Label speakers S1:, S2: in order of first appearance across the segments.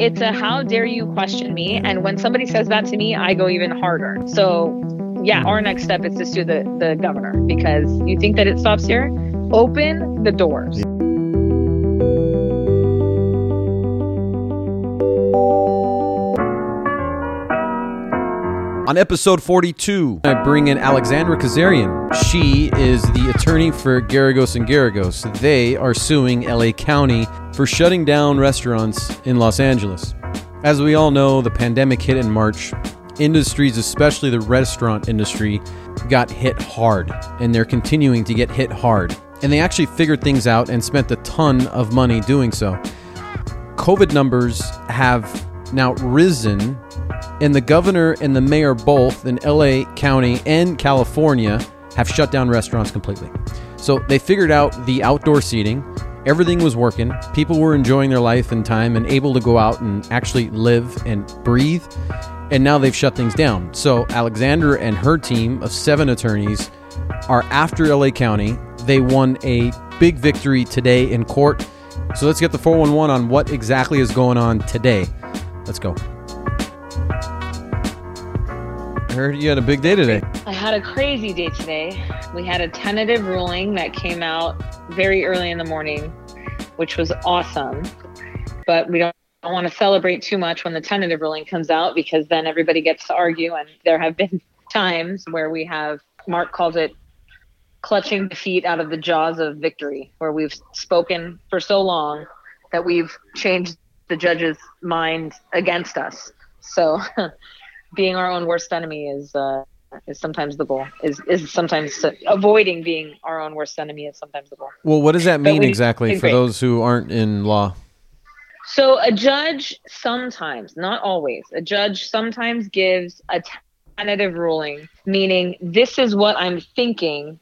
S1: It's a how dare you question me. And when somebody says that to me, I go even harder. So, yeah, our next step is to sue the, the governor because you think that it stops here? Open the doors.
S2: On episode 42, I bring in Alexandra Kazarian. She is the attorney for Geragos and Geragos. They are suing LA County for shutting down restaurants in Los Angeles. As we all know, the pandemic hit in March. Industries, especially the restaurant industry, got hit hard, and they're continuing to get hit hard. And they actually figured things out and spent a ton of money doing so. COVID numbers have now risen and the governor and the mayor both in LA County and California have shut down restaurants completely. So they figured out the outdoor seating. Everything was working. People were enjoying their life and time and able to go out and actually live and breathe. And now they've shut things down. So Alexandra and her team of seven attorneys are after LA County. They won a big victory today in court. So let's get the 411 on what exactly is going on today. Let's go. Heard you had a big day today.
S1: I had a crazy day today. We had a tentative ruling that came out very early in the morning, which was awesome. But we don't, don't want to celebrate too much when the tentative ruling comes out because then everybody gets to argue. And there have been times where we have, Mark calls it clutching defeat out of the jaws of victory, where we've spoken for so long that we've changed the judge's mind against us. So being our own worst enemy is uh, is sometimes the goal. Is is sometimes avoiding being our own worst enemy is sometimes the goal.
S2: Well, what does that mean exactly for those who aren't in law?
S1: So a judge sometimes, not always, a judge sometimes gives a tentative ruling, meaning this is what I'm thinking,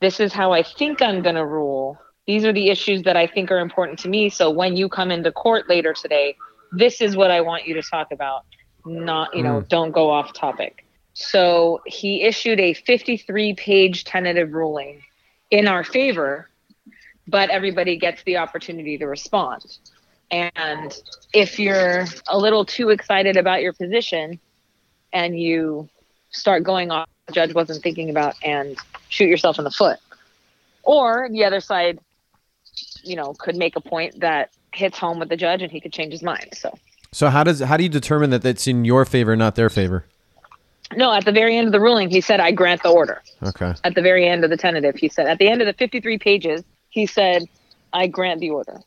S1: this is how I think I'm going to rule. These are the issues that I think are important to me. So when you come into court later today, this is what I want you to talk about not, you know, mm. don't go off topic. So he issued a 53 page tentative ruling in our favor, but everybody gets the opportunity to respond. And if you're a little too excited about your position and you start going off the judge wasn't thinking about and shoot yourself in the foot. Or the other side, you know, could make a point that hits home with the judge and he could change his mind. So
S2: so how does how do you determine that that's in your favor, not their favor?
S1: No, at the very end of the ruling, he said, "I grant the order."
S2: Okay.
S1: At the very end of the tentative, he said, at the end of the 53 pages, he said, "I grant the order."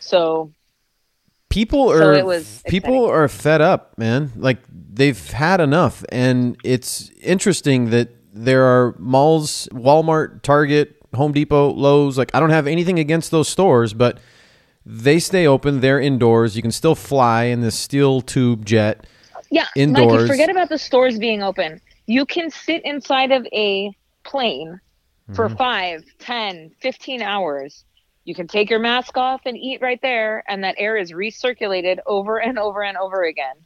S1: So
S2: people are so people are fed up, man. Like they've had enough, and it's interesting that there are malls, Walmart, Target, Home Depot, Lowe's. Like I don't have anything against those stores, but they stay open. They're indoors. You can still fly in this steel tube jet.
S1: Yeah, indoors. Mikey, forget about the stores being open. You can sit inside of a plane for mm-hmm. five, ten, fifteen hours. You can take your mask off and eat right there, and that air is recirculated over and over and over again.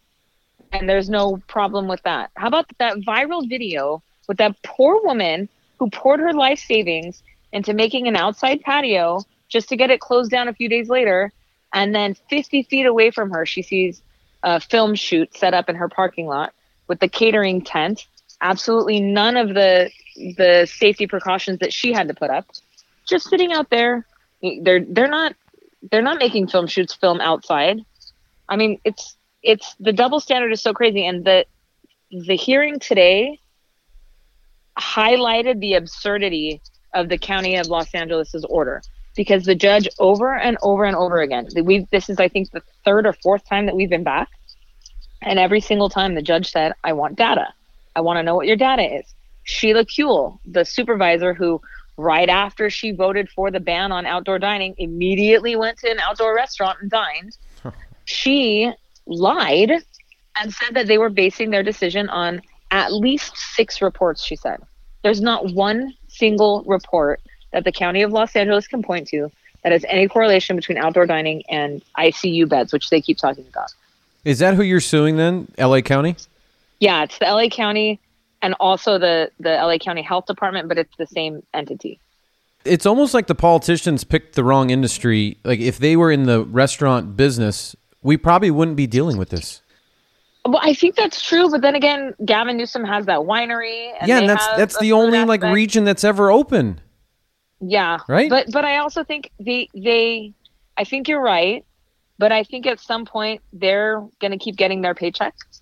S1: And there's no problem with that. How about that viral video with that poor woman who poured her life savings into making an outside patio just to get it closed down a few days later. And then 50 feet away from her, she sees a film shoot set up in her parking lot with the catering tent. Absolutely none of the the safety precautions that she had to put up. Just sitting out there. They're they're not they're not making film shoots film outside. I mean, it's it's the double standard is so crazy and the the hearing today highlighted the absurdity of the county of Los Angeles's order because the judge over and over and over again we this is i think the third or fourth time that we've been back. And every single time the judge said i want data. I want to know what your data is. Sheila kuehl the supervisor who right after she voted for the ban on outdoor dining immediately went to an outdoor restaurant and dined. She lied and said that they were basing their decision on at least six reports she said. There's not one single report that the county of Los Angeles can point to that has any correlation between outdoor dining and ICU beds, which they keep talking about.
S2: Is that who you're suing then? LA County?
S1: Yeah, it's the LA County and also the the LA County Health Department, but it's the same entity.
S2: It's almost like the politicians picked the wrong industry. Like if they were in the restaurant business, we probably wouldn't be dealing with this.
S1: Well, I think that's true, but then again, Gavin Newsom has that winery.
S2: And yeah, and that's that's the only aspect. like region that's ever open.
S1: Yeah.
S2: Right.
S1: But but I also think they they I think you're right, but I think at some point they're going to keep getting their paychecks.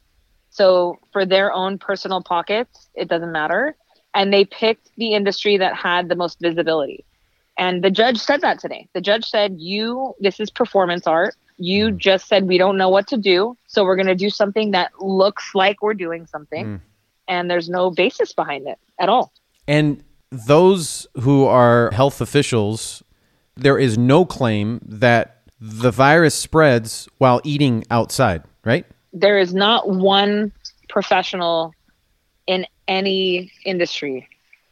S1: So for their own personal pockets, it doesn't matter. And they picked the industry that had the most visibility. And the judge said that today. The judge said, "You this is performance art. You mm. just said we don't know what to do, so we're going to do something that looks like we're doing something." Mm. And there's no basis behind it at all.
S2: And those who are health officials, there is no claim that the virus spreads while eating outside, right?
S1: There is not one professional in any industry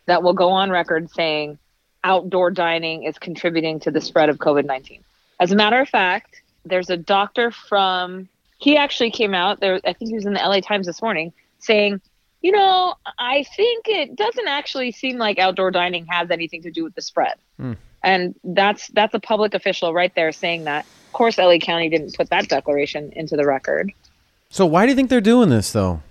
S1: that will go on record saying outdoor dining is contributing to the spread of COVID 19. As a matter of fact, there's a doctor from, he actually came out there, I think he was in the LA Times this morning, saying you know, I think it doesn't actually seem like outdoor dining has anything to do with the spread. Mm. And that's that's a public official right there saying that. Of course, LA County didn't put that declaration into the record.
S2: So why do you think they're doing this though?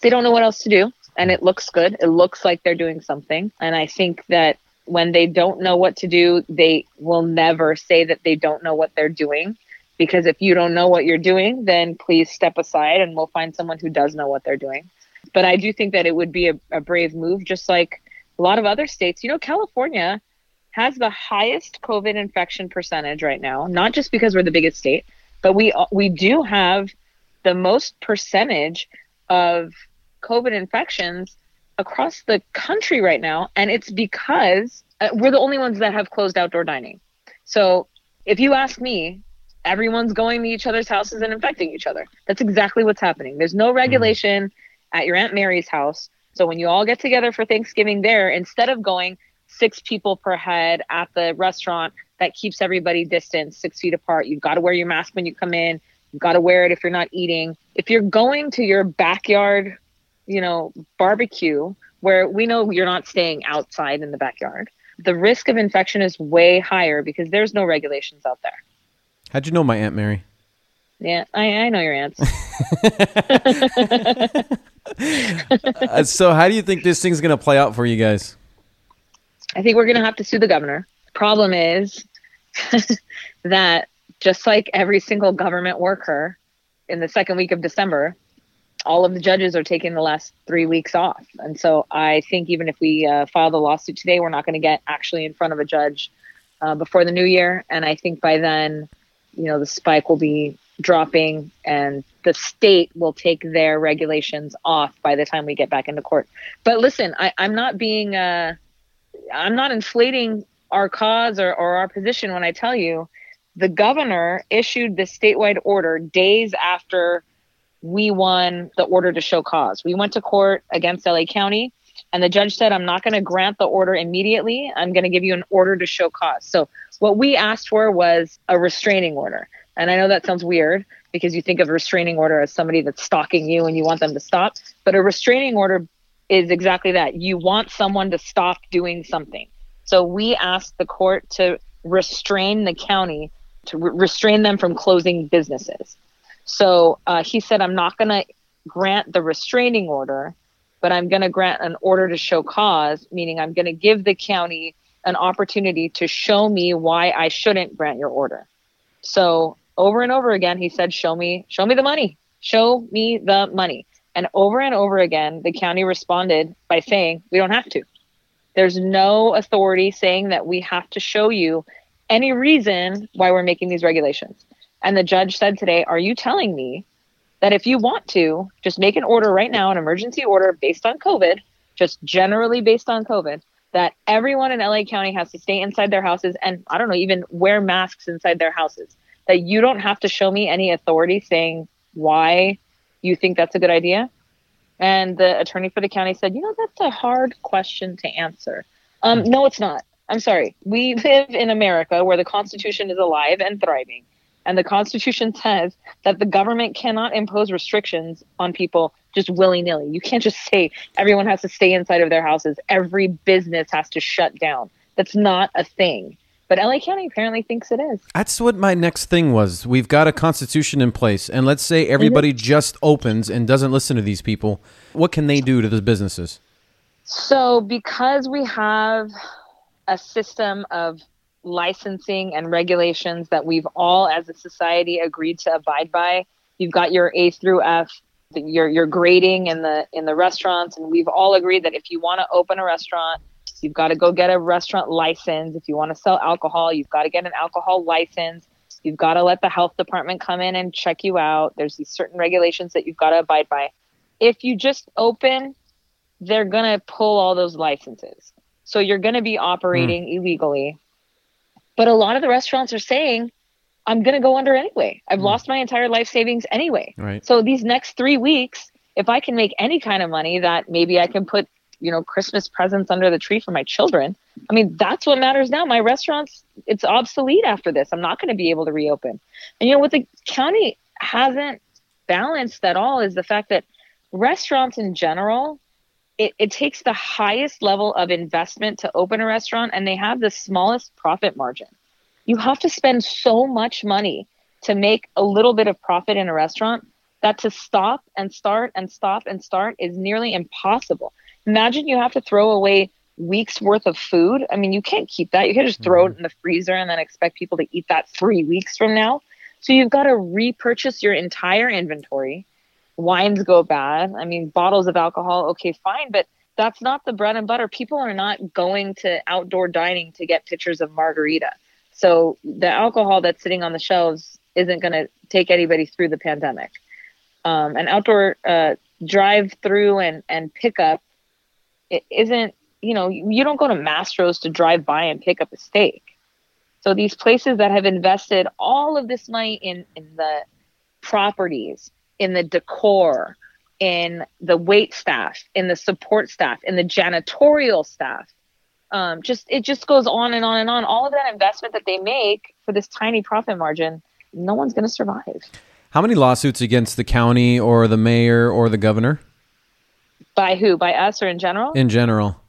S1: They don't know what else to do, and it looks good. It looks like they're doing something, and I think that when they don't know what to do, they will never say that they don't know what they're doing. Because if you don't know what you're doing, then please step aside and we'll find someone who does know what they're doing. But I do think that it would be a, a brave move, just like a lot of other states. You know, California has the highest COVID infection percentage right now, not just because we're the biggest state, but we we do have the most percentage of COVID infections across the country right now, and it's because uh, we're the only ones that have closed outdoor dining. So, if you ask me, everyone's going to each other's houses and infecting each other. That's exactly what's happening. There's no regulation. Mm-hmm at your Aunt Mary's house. So when you all get together for Thanksgiving there, instead of going six people per head at the restaurant that keeps everybody distant six feet apart, you've got to wear your mask when you come in. You've got to wear it if you're not eating. If you're going to your backyard, you know, barbecue where we know you're not staying outside in the backyard, the risk of infection is way higher because there's no regulations out there.
S2: How'd you know my Aunt Mary?
S1: Yeah, I, I know your aunts.
S2: uh, so, how do you think this thing's going to play out for you guys?
S1: I think we're going to have to sue the governor. The problem is that just like every single government worker in the second week of December, all of the judges are taking the last three weeks off. And so I think even if we uh, file the lawsuit today, we're not going to get actually in front of a judge uh, before the new year. And I think by then, you know, the spike will be dropping and the state will take their regulations off by the time we get back into court. But listen, I, am not being, uh, I'm not inflating our cause or, or our position when I tell you the governor issued the statewide order days after we won the order to show cause. We went to court against LA County and the judge said, I'm not going to grant the order immediately. I'm going to give you an order to show cause. So what we asked for was a restraining order. And I know that sounds weird because you think of a restraining order as somebody that's stalking you and you want them to stop. But a restraining order is exactly that. You want someone to stop doing something. So we asked the court to restrain the county, to re- restrain them from closing businesses. So uh, he said, I'm not going to grant the restraining order, but I'm going to grant an order to show cause, meaning I'm going to give the county an opportunity to show me why I shouldn't grant your order. So over and over again he said show me show me the money. Show me the money. And over and over again the county responded by saying we don't have to. There's no authority saying that we have to show you any reason why we're making these regulations. And the judge said today are you telling me that if you want to just make an order right now an emergency order based on covid just generally based on covid that everyone in LA County has to stay inside their houses and I don't know even wear masks inside their houses that you don't have to show me any authority saying why you think that's a good idea. And the attorney for the county said, you know, that's a hard question to answer. Um, no, it's not. I'm sorry. We live in America where the Constitution is alive and thriving. And the Constitution says that the government cannot impose restrictions on people just willy nilly. You can't just say everyone has to stay inside of their houses, every business has to shut down. That's not a thing. But LA County apparently thinks it is.
S2: That's what my next thing was. We've got a constitution in place, and let's say everybody mm-hmm. just opens and doesn't listen to these people. What can they do to the businesses?
S1: So, because we have a system of licensing and regulations that we've all, as a society, agreed to abide by, you've got your A through F, your your grading in the in the restaurants, and we've all agreed that if you want to open a restaurant, You've got to go get a restaurant license. If you want to sell alcohol, you've got to get an alcohol license. You've got to let the health department come in and check you out. There's these certain regulations that you've got to abide by. If you just open, they're going to pull all those licenses. So you're going to be operating mm. illegally. But a lot of the restaurants are saying, I'm going to go under anyway. I've mm. lost my entire life savings anyway.
S2: Right.
S1: So these next three weeks, if I can make any kind of money that maybe I can put you know christmas presents under the tree for my children. I mean that's what matters now. My restaurants it's obsolete after this. I'm not going to be able to reopen. And you know what the county hasn't balanced at all is the fact that restaurants in general it, it takes the highest level of investment to open a restaurant and they have the smallest profit margin. You have to spend so much money to make a little bit of profit in a restaurant that to stop and start and stop and start is nearly impossible imagine you have to throw away weeks worth of food. I mean, you can't keep that. You can't just throw mm-hmm. it in the freezer and then expect people to eat that three weeks from now. So you've got to repurchase your entire inventory. Wines go bad. I mean, bottles of alcohol, okay, fine, but that's not the bread and butter. People are not going to outdoor dining to get pictures of margarita. So the alcohol that's sitting on the shelves isn't going to take anybody through the pandemic. Um, an outdoor uh, drive through and, and pickup it isn't you know you don't go to Mastro's to drive by and pick up a steak. So these places that have invested all of this money in in the properties, in the decor, in the wait staff, in the support staff, in the janitorial staff, um, just it just goes on and on and on. All of that investment that they make for this tiny profit margin, no one's going to survive.
S2: How many lawsuits against the county or the mayor or the governor?
S1: By who? By us or in general?
S2: In general.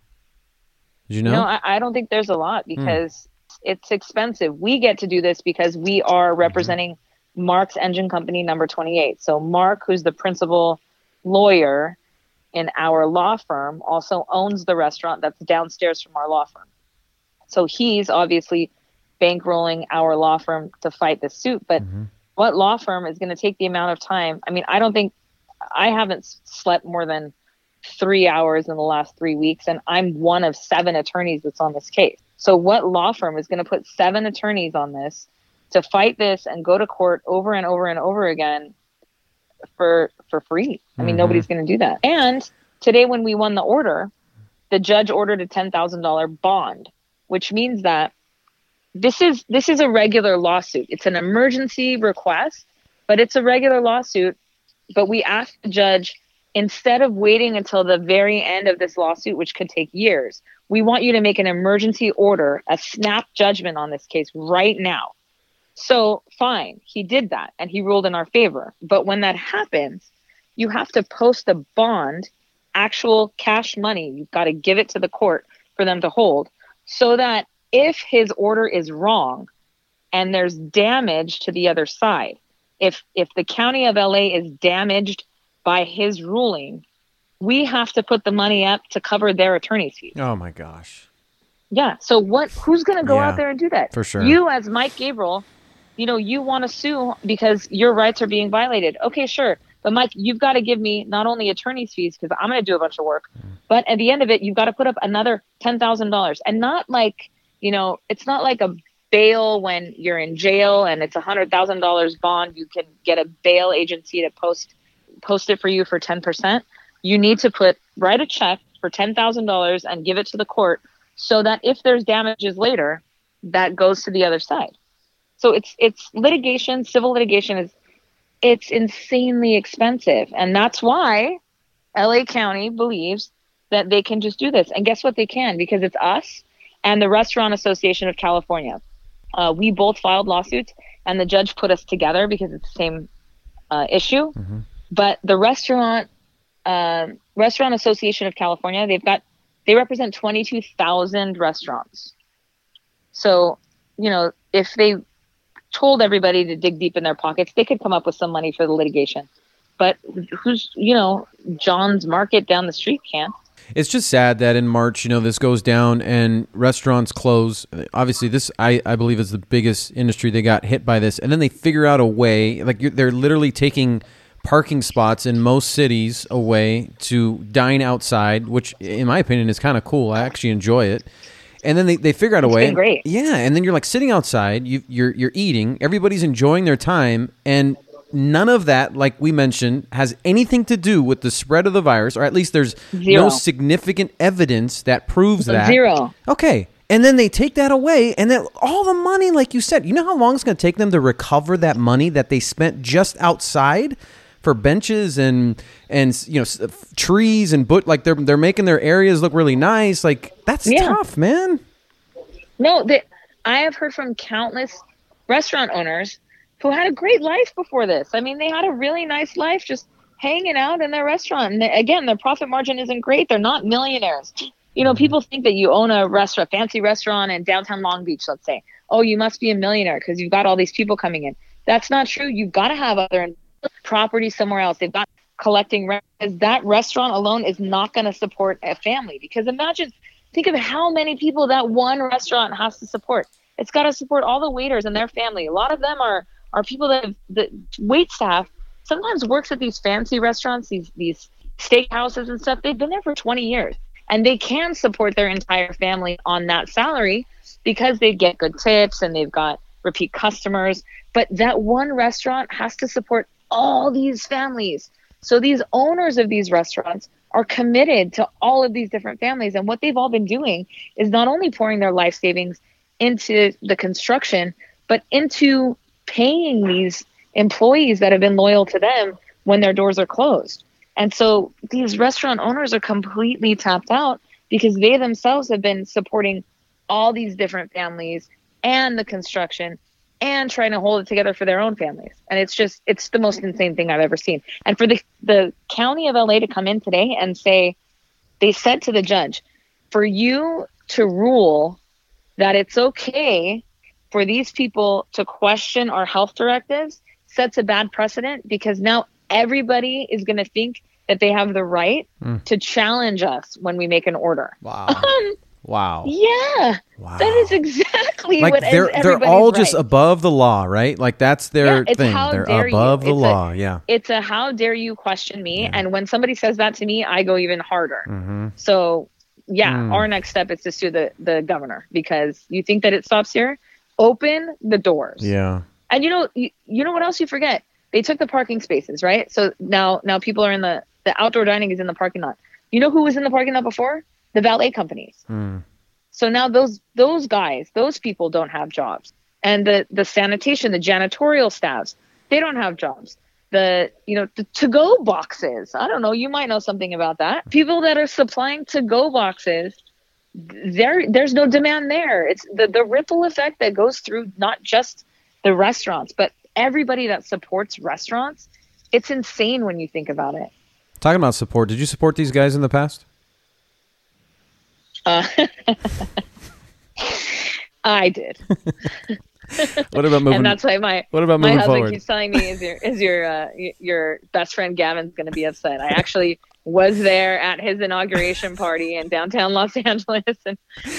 S2: Did you know?
S1: No, I, I don't think there's a lot hmm. because hmm. it's expensive. We get to do this because we are mm-hmm. representing mm-hmm. Mark's Engine Company number 28. So Mark, who's the principal lawyer in our law firm, also owns the restaurant that's downstairs from our law firm. So he's obviously bankrolling our law firm to fight this suit. But mm-hmm. what law firm is going to take the amount of time? I mean, I don't think I haven't slept more than three hours in the last three weeks, and I'm one of seven attorneys that's on this case. So, what law firm is going to put seven attorneys on this to fight this and go to court over and over and over again for for free? I mean, mm-hmm. nobody's going to do that. And today, when we won the order, the judge ordered a ten thousand dollar bond, which means that this is this is a regular lawsuit. It's an emergency request, but it's a regular lawsuit. But we asked the judge instead of waiting until the very end of this lawsuit, which could take years, we want you to make an emergency order, a snap judgment on this case right now. So, fine, he did that and he ruled in our favor. But when that happens, you have to post a bond, actual cash money. You've got to give it to the court for them to hold so that if his order is wrong and there's damage to the other side, if if the county of LA is damaged by his ruling, we have to put the money up to cover their attorney's fees.
S2: Oh my gosh.
S1: Yeah. So what who's going to go yeah, out there and do that?
S2: For sure.
S1: You as Mike Gabriel, you know, you want to sue because your rights are being violated. Okay, sure. But Mike, you've got to give me not only attorney's fees because I'm going to do a bunch of work, mm. but at the end of it, you've got to put up another $10,000 and not like, you know, it's not like a bail when you're in jail and it's a hundred thousand dollars bond. You can get a bail agency to post post it for you for 10%, you need to put write a check for $10,000 and give it to the court so that if there's damages later, that goes to the other side. So it's it's litigation, civil litigation is it's insanely expensive and that's why LA County believes that they can just do this. And guess what they can because it's us and the Restaurant Association of California. Uh, we both filed lawsuits and the judge put us together because it's the same uh, issue. Mm-hmm. But the restaurant uh, Restaurant Association of California, they've got they represent 22,000 restaurants. So you know, if they told everybody to dig deep in their pockets, they could come up with some money for the litigation. But who's, you know, John's Market down the street can't.
S2: It's just sad that in March, you know, this goes down and restaurants close. Obviously, this I, I believe is the biggest industry they got hit by this, and then they figure out a way. Like they're literally taking parking spots in most cities away to dine outside, which, in my opinion, is kind of cool. I actually enjoy it. And then they, they figure out a
S1: it's
S2: way.
S1: great.
S2: Yeah, and then you're like sitting outside. You, you're you're eating. Everybody's enjoying their time, and none of that, like we mentioned, has anything to do with the spread of the virus, or at least there's
S1: Zero.
S2: no significant evidence that proves that.
S1: Zero.
S2: Okay. And then they take that away, and then all the money, like you said, you know how long it's going to take them to recover that money that they spent just outside for benches and and you know uh, trees and but like they're they're making their areas look really nice. Like that's
S1: Yeah.
S2: tough, man.
S1: No, that I have heard from countless restaurant owners who had a great life before this. I mean, they had a really nice life just hanging out in their restaurant. And they, again, their profit margin isn't great. They're not millionaires. You know, mm-hmm. people think that you own a restaurant, fancy restaurant in downtown Long Beach, let's say. Oh, you must be a millionaire because you've got all these people coming in. That's not true. You've got to have other property somewhere else. They've got collecting rent. That restaurant alone is not going to support a family. Because imagine, think of how many people that one restaurant has to support. It's got to support all the waiters and their family. A lot of them are are people that have, the wait staff sometimes works at these fancy restaurants, these these steakhouses and stuff. They've been there for 20 years and they can support their entire family on that salary because they get good tips and they've got repeat customers. But that one restaurant has to support all these families. So these owners of these restaurants are committed to all of these different families. And what they've all been doing is not only pouring their life savings into the construction, but into paying these employees that have been loyal to them when their doors are closed. And so these restaurant owners are completely tapped out because they themselves have been supporting all these different families and the construction and trying to hold it together for their own families. And it's just it's the most insane thing I've ever seen. And for the the county of LA to come in today and say they said to the judge, for you to rule that it's okay for these people to question our health directives sets a bad precedent because now everybody is going to think that they have the right
S2: Mm.
S1: to challenge us when we make an order.
S2: Wow. Wow.
S1: yeah,
S2: Wow.
S1: that is exactly
S2: like
S1: what
S2: they're they're all just
S1: right.
S2: above the law, right? Like that's their
S1: Yeah,
S2: thing. They're
S1: dare you.
S2: above the
S1: It's a-
S2: law. yeah.
S1: it's a how dare you question me
S2: Yeah.
S1: and when somebody says that to me i go even harder
S2: Mm-hmm.
S1: so yeah
S2: Mm.
S1: our next step is to sue the the governor because you think that it stops here open the doors
S2: Yeah.
S1: and you know you, you know what else you forget they took the parking spaces right so now now people are in the the outdoor dining is in the parking lot you know who was in the parking lot before the valet companies
S2: Mm.
S1: so now those those guys, those people don't have jobs. And the the sanitation, the janitorial staffs, they don't have jobs. The you know the to go boxes. I don't know. You might know something about that. People that are supplying to go boxes, there there's no demand there. It's the the ripple effect that goes through not just the restaurants, but everybody that supports restaurants. It's insane when you think about it.
S2: Talking about support, did you support these guys in the past?
S1: Uh, I did.
S2: What about moving?
S1: and that's why my
S2: what about
S1: my husband
S2: forward?
S1: keeps telling me is your is your uh, your best friend Gavin's going to be upset. I actually was there at his inauguration party in downtown Los Angeles, and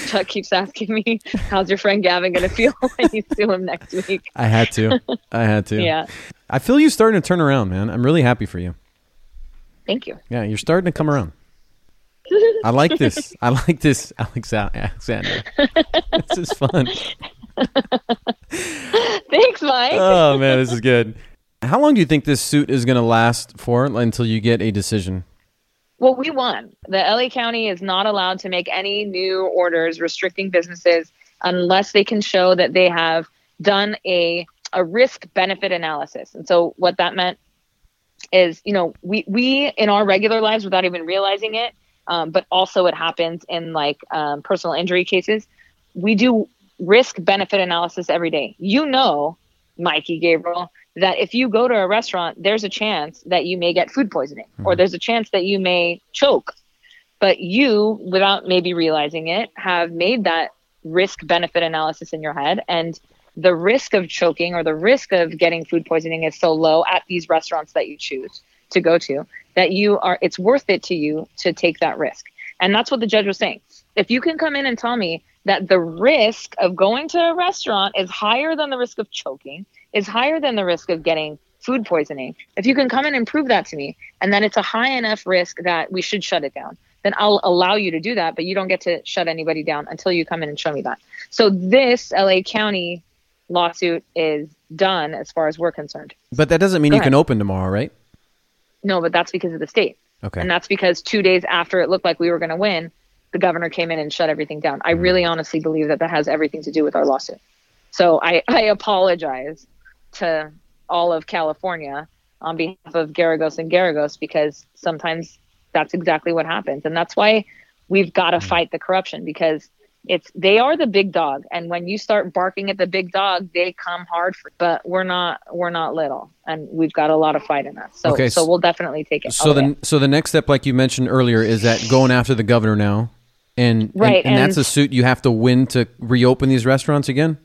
S1: Chuck keeps asking me, "How's your friend Gavin going to feel when you sue him next week?"
S2: I had to. I had to.
S1: Yeah,
S2: I feel you starting to turn around, man. I'm really happy for you.
S1: thank you.
S2: Yeah, you're starting to come around. I like this. I like this, Alexa- Alexander. this is fun.
S1: Thanks, Mike.
S2: Oh man, this is good. How long do you think this suit is going to last for until you get a decision?
S1: Well, we won. The LA County is not allowed to make any new orders restricting businesses unless they can show that they have done a a risk benefit analysis. And so what that meant is, you know, we we in our regular lives without even realizing it, um, but also it happens in like um, personal injury cases. We do risk benefit analysis every day. You know, Mikey Gabriel, that if you go to a restaurant, there's a chance that you may get food poisoning or there's a chance that you may choke. But you, without maybe realizing it, have made that risk benefit analysis in your head and the risk of choking or the risk of getting food poisoning is so low at these restaurants that you choose to go to that you are it's worth it to you to take that risk and that's what the judge was saying if you can come in and tell me that the risk of going to a restaurant is higher than the risk of choking is higher than the risk of getting food poisoning if you can come in and prove that to me and then it's a high enough risk that we should shut it down then I'll allow you to do that, but you don't get to shut anybody down until you come in and show me that. So this LA County lawsuit is done as far as we're concerned.
S2: But that doesn't mean Go you ahead. can open tomorrow, right?
S1: No, but that's because of the state.
S2: Okay.
S1: And that's because two days after it looked like we were going to win, the governor came in and shut everything down. I mm. really honestly believe that that has everything to do with our lawsuit. So I, I apologize to all of California on behalf of Geragos and Geragos because sometimes that's exactly what happens. And that's why we've got to mm. fight the corruption because it's they are the big dog and when you start barking at the big dog they come hard for but we're not we're not little and we've got a lot of fight in us. So okay, so we'll definitely take it.
S2: so the so the next step like you mentioned earlier is that going after the governor now and
S1: right
S2: and, and, and that's a suit you have to win to reopen these restaurants again?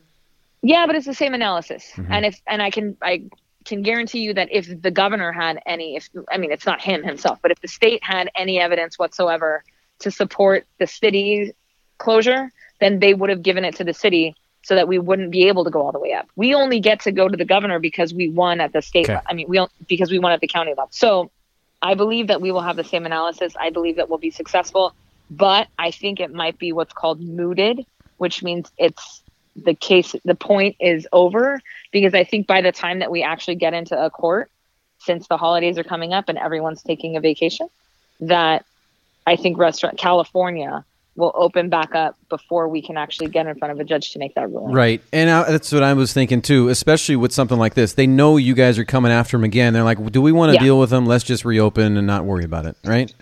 S1: Yeah but it's the same analysis. Mm-hmm. and if and i can i can guarantee you that if the governor had any, if I mean, it's not him himself, but if the state had any evidence whatsoever to support the city closure, then they would have given it to the city so that we wouldn't be able to go all the way up. We only get to go to the governor because we won at the state. Okay. I mean, we only because we won at the county level. So I believe that we will have the same analysis. I believe that we'll be successful, but I think it might be what's called mooted, which means it's the case the point is over because I think by the time that we actually get into a court, since the holidays are coming up and everyone's taking a vacation, that I think restaurant California will open back up before we can actually get in front of a judge to make that ruling.
S2: Right. And I, that's what I was thinking too, especially with something like this. They know you guys are coming after them again. They're like, do we want to yeah. deal with them? Let's just reopen and not worry about it. Right.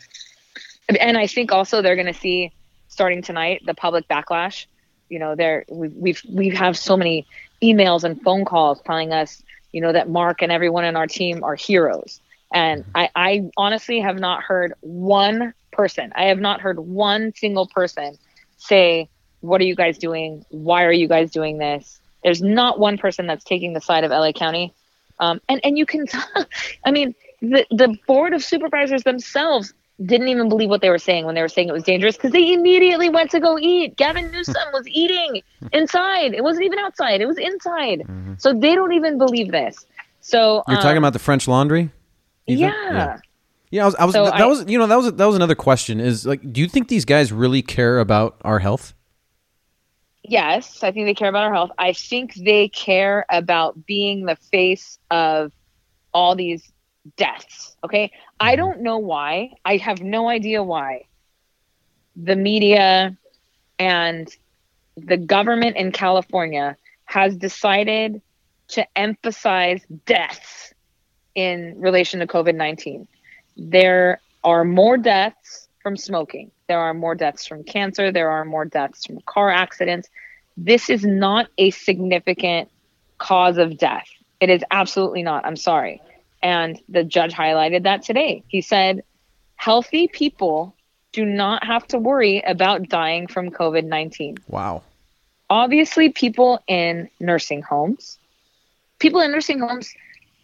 S1: And I think also they're going to see starting tonight the public backlash you know there we, we've we have so many emails and phone calls telling us you know that mark and everyone in our team are heroes and i i honestly have not heard one person i have not heard one single person say what are you guys doing why are you guys doing this there's not one person that's taking the side of la county um, and and you can i mean the the board of supervisors themselves didn't even believe what they were saying when they were saying it was dangerous because they immediately went to go eat. Gavin Newsom was eating inside. It wasn't even outside. It was inside. Mm-hmm. So they don't even believe this. So
S2: you're um, talking about the French Laundry.
S1: Yeah. yeah.
S2: Yeah, I was. I was so that I, was. You know, that was. That was another question. Is like, do you think these guys really care about our health?
S1: Yes, I think they care about our health. I think they care about being the face of all these deaths. Okay. I mm-hmm. don't know why. I have no idea why the media and the government in California has decided to emphasize deaths in relation to COVID 19. There are more deaths from smoking, there are more deaths from cancer, there are more deaths from car accidents. This is not a significant cause of death. It is absolutely not. I'm sorry. And the judge highlighted that today. He said, healthy people do not have to worry about dying from COVID 19.
S2: Wow.
S1: Obviously, people in nursing homes, people in nursing homes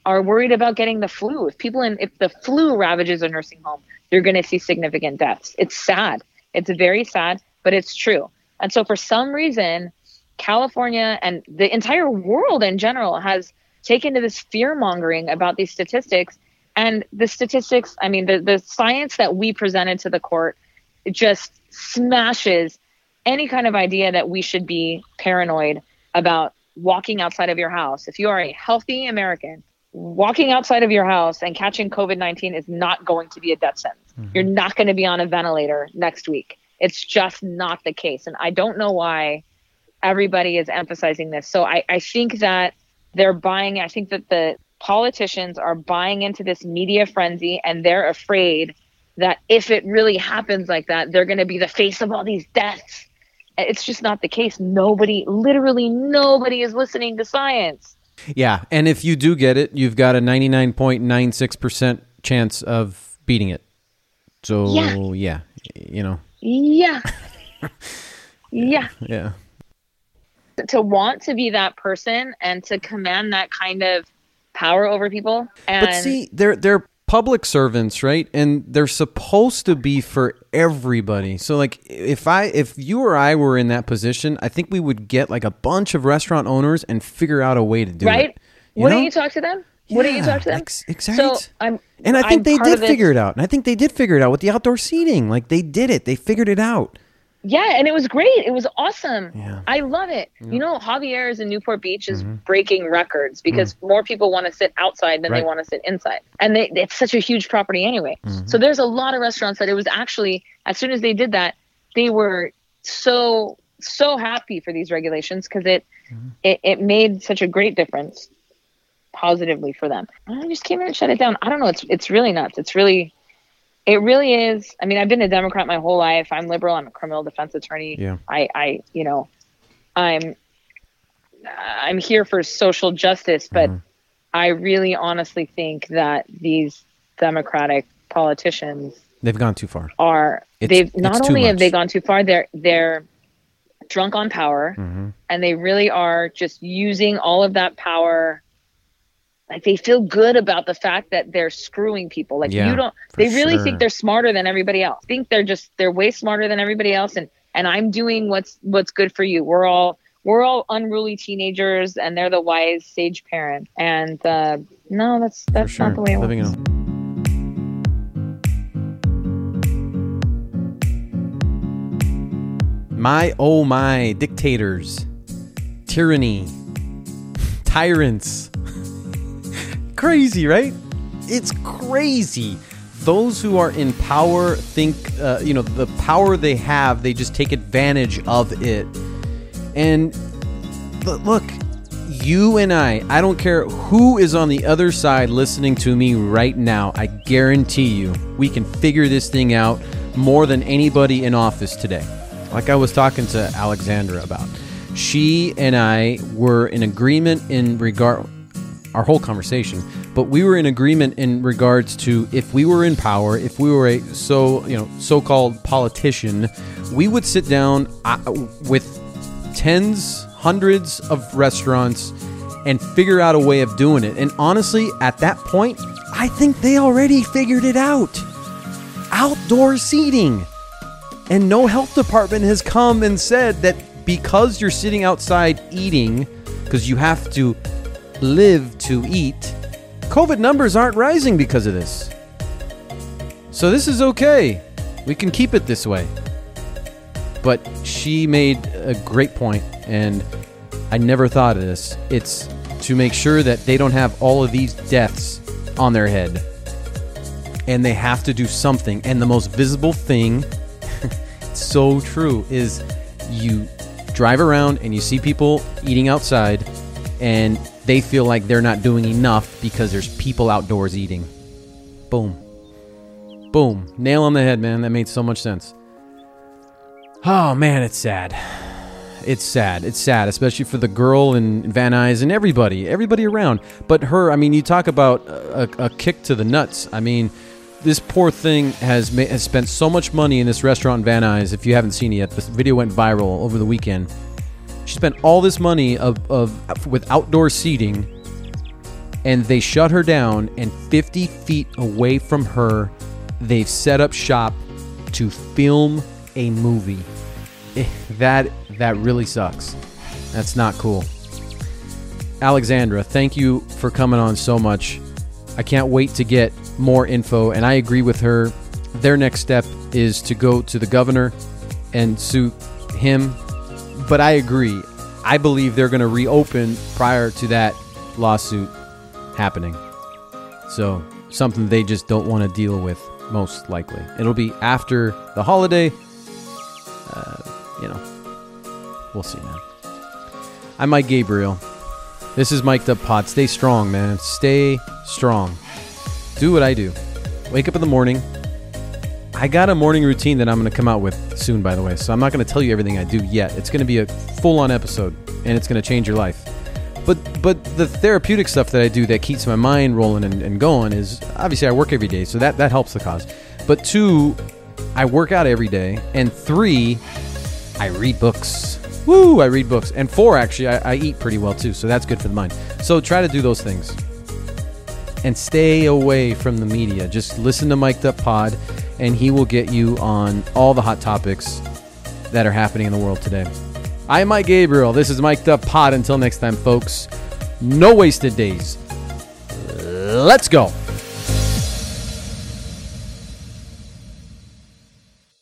S1: are worried about getting the flu. If people in, if the flu ravages a nursing home, you're going to see significant deaths. It's sad. It's very sad, but it's true. And so, for some reason, California and the entire world in general has taken to this fear mongering about these statistics. And the statistics, I mean, the, the science that we presented to the court just smashes any kind of idea that we should be paranoid about walking outside of your house. If you are a healthy American, walking outside of your house and catching COVID 19 is not going to be a death sentence. Mm-hmm. You're not going to be on a ventilator next week. It's just not the case. And I don't know why everybody is emphasizing this. So I, I think that they're buying, I think that the politicians are buying into this media frenzy and they're afraid that if it really happens like that, they're going to be the face of all these deaths. It's just not the case. Nobody, literally nobody is listening to science.
S2: Yeah. And if you do get it, you've got a 99.96% chance of beating it. So, yeah, yeah you know.
S1: Yeah. yeah.
S2: Yeah.
S1: to want to be that person and to command that kind of power over people. And
S2: but see, they're they're public servants, right? And they're supposed to be for everybody. So like if I if you or I were in that position, I think we would get like a bunch of restaurant owners and figure out a way to do
S1: right? it.
S2: Right?
S1: Wouldn't you talk to them? Yeah, Wouldn't you talk to them? Ex-
S2: exactly. So I'm, and I think I'm they did figure it out. And I think they did figure it out with the outdoor seating. Like they did it. They figured it out.
S1: Yeah, and it was great. It was awesome. Yeah. I love it. Yeah. You know, Javier's in Newport Beach is mm-hmm. breaking records because mm. more people want to sit outside than right. they want to sit inside. And they, it's such a huge property anyway. Mm-hmm. So there's a lot of restaurants that it was actually, as soon as they did that, they were so, so happy for these regulations because it, mm-hmm. it, it made such a great difference positively for them. And I just came in and shut it down. I don't know. It's, it's really nuts. It's really, it really is. I mean, I've been a Democrat my whole life. I'm liberal. I'm a criminal defense attorney.
S2: Yeah.
S1: I, I, you know, I'm, I'm here for social justice, but mm. I really honestly think that these Democratic politicians
S2: they've gone too far.
S1: Are it's, they've not only have they gone too far, they're they're drunk on power, mm-hmm. and they really are just using all of that power like they feel good about the fact that they're screwing people. Like yeah, you don't they really sure. think they're smarter than everybody else. Think they're just they're way smarter than everybody else and and i'm doing what's what's good for you. We're all we're all unruly teenagers and they're the wise sage parent. And uh no that's that's sure. not the way it Living works.
S2: My oh my dictators tyranny tyrants crazy, right? It's crazy. Those who are in power think, uh, you know, the power they have, they just take advantage of it. And look, you and I, I don't care who is on the other side listening to me right now, I guarantee you, we can figure this thing out more than anybody in office today. Like I was talking to Alexandra about. She and I were in agreement in regard our whole conversation, but we were in agreement in regards to if we were in power, if we were a so you know so-called politician, we would sit down uh, with tens, hundreds of restaurants and figure out a way of doing it. And honestly, at that point, I think they already figured it out. Outdoor seating. And no health department has come and said that because you're sitting outside eating, because you have to live to eat, COVID numbers aren't rising because of this. So this is okay. We can keep it this way. But she made a great point, and I never thought of this. It's to make sure that they don't have all of these deaths on their head. And they have to do something. And the most visible thing, so true, is you drive around and you see people eating outside and they feel like they're not doing enough because there's people outdoors eating. Boom. Boom. Nail on the head, man. That made so much sense. Oh, man, it's sad. It's sad. It's sad, especially for the girl in Van Nuys and everybody, everybody around. But her, I mean, you talk about a, a kick to the nuts. I mean, this poor thing has ma- has spent so much money in this restaurant in Van Nuys. If you haven't seen it yet, this video went viral over the weekend she spent all this money of, of with outdoor seating, and they shut her down. And 50 feet away from her, they've set up shop to film a movie. Eh, that that really sucks. That's not cool. Alexandra, thank you for coming on so much. I can't wait to get more info, and I agree with her. Their next step is to go to the governor and sue him but I agree. I believe they're going to reopen prior to that lawsuit happening. So, something they just don't want to deal with, most likely. It'll be after the holiday. Uh, you know, we'll see, man. I'm Mike Gabriel. This is Mike Up Pod. Stay strong, man. Stay strong. Do what I do. Wake up in the morning, I got a morning routine that I'm going to come out with soon, by the way. So I'm not going to tell you everything I do yet. It's going to be a full-on episode, and it's going to change your life. But but the therapeutic stuff that I do that keeps my mind rolling and, and going is obviously I work every day, so that that helps the cause. But two, I work out every day, and three, I read books. Woo! I read books. And four, actually, I, I eat pretty well too. So that's good for the mind. So try to do those things. And stay away from the media. Just listen to Mic'd Up Pod, and he will get you on all the hot topics that are happening in the world today. I am Mike Gabriel. This is Mike the Pod. Until next time, folks, no wasted days. Let's go.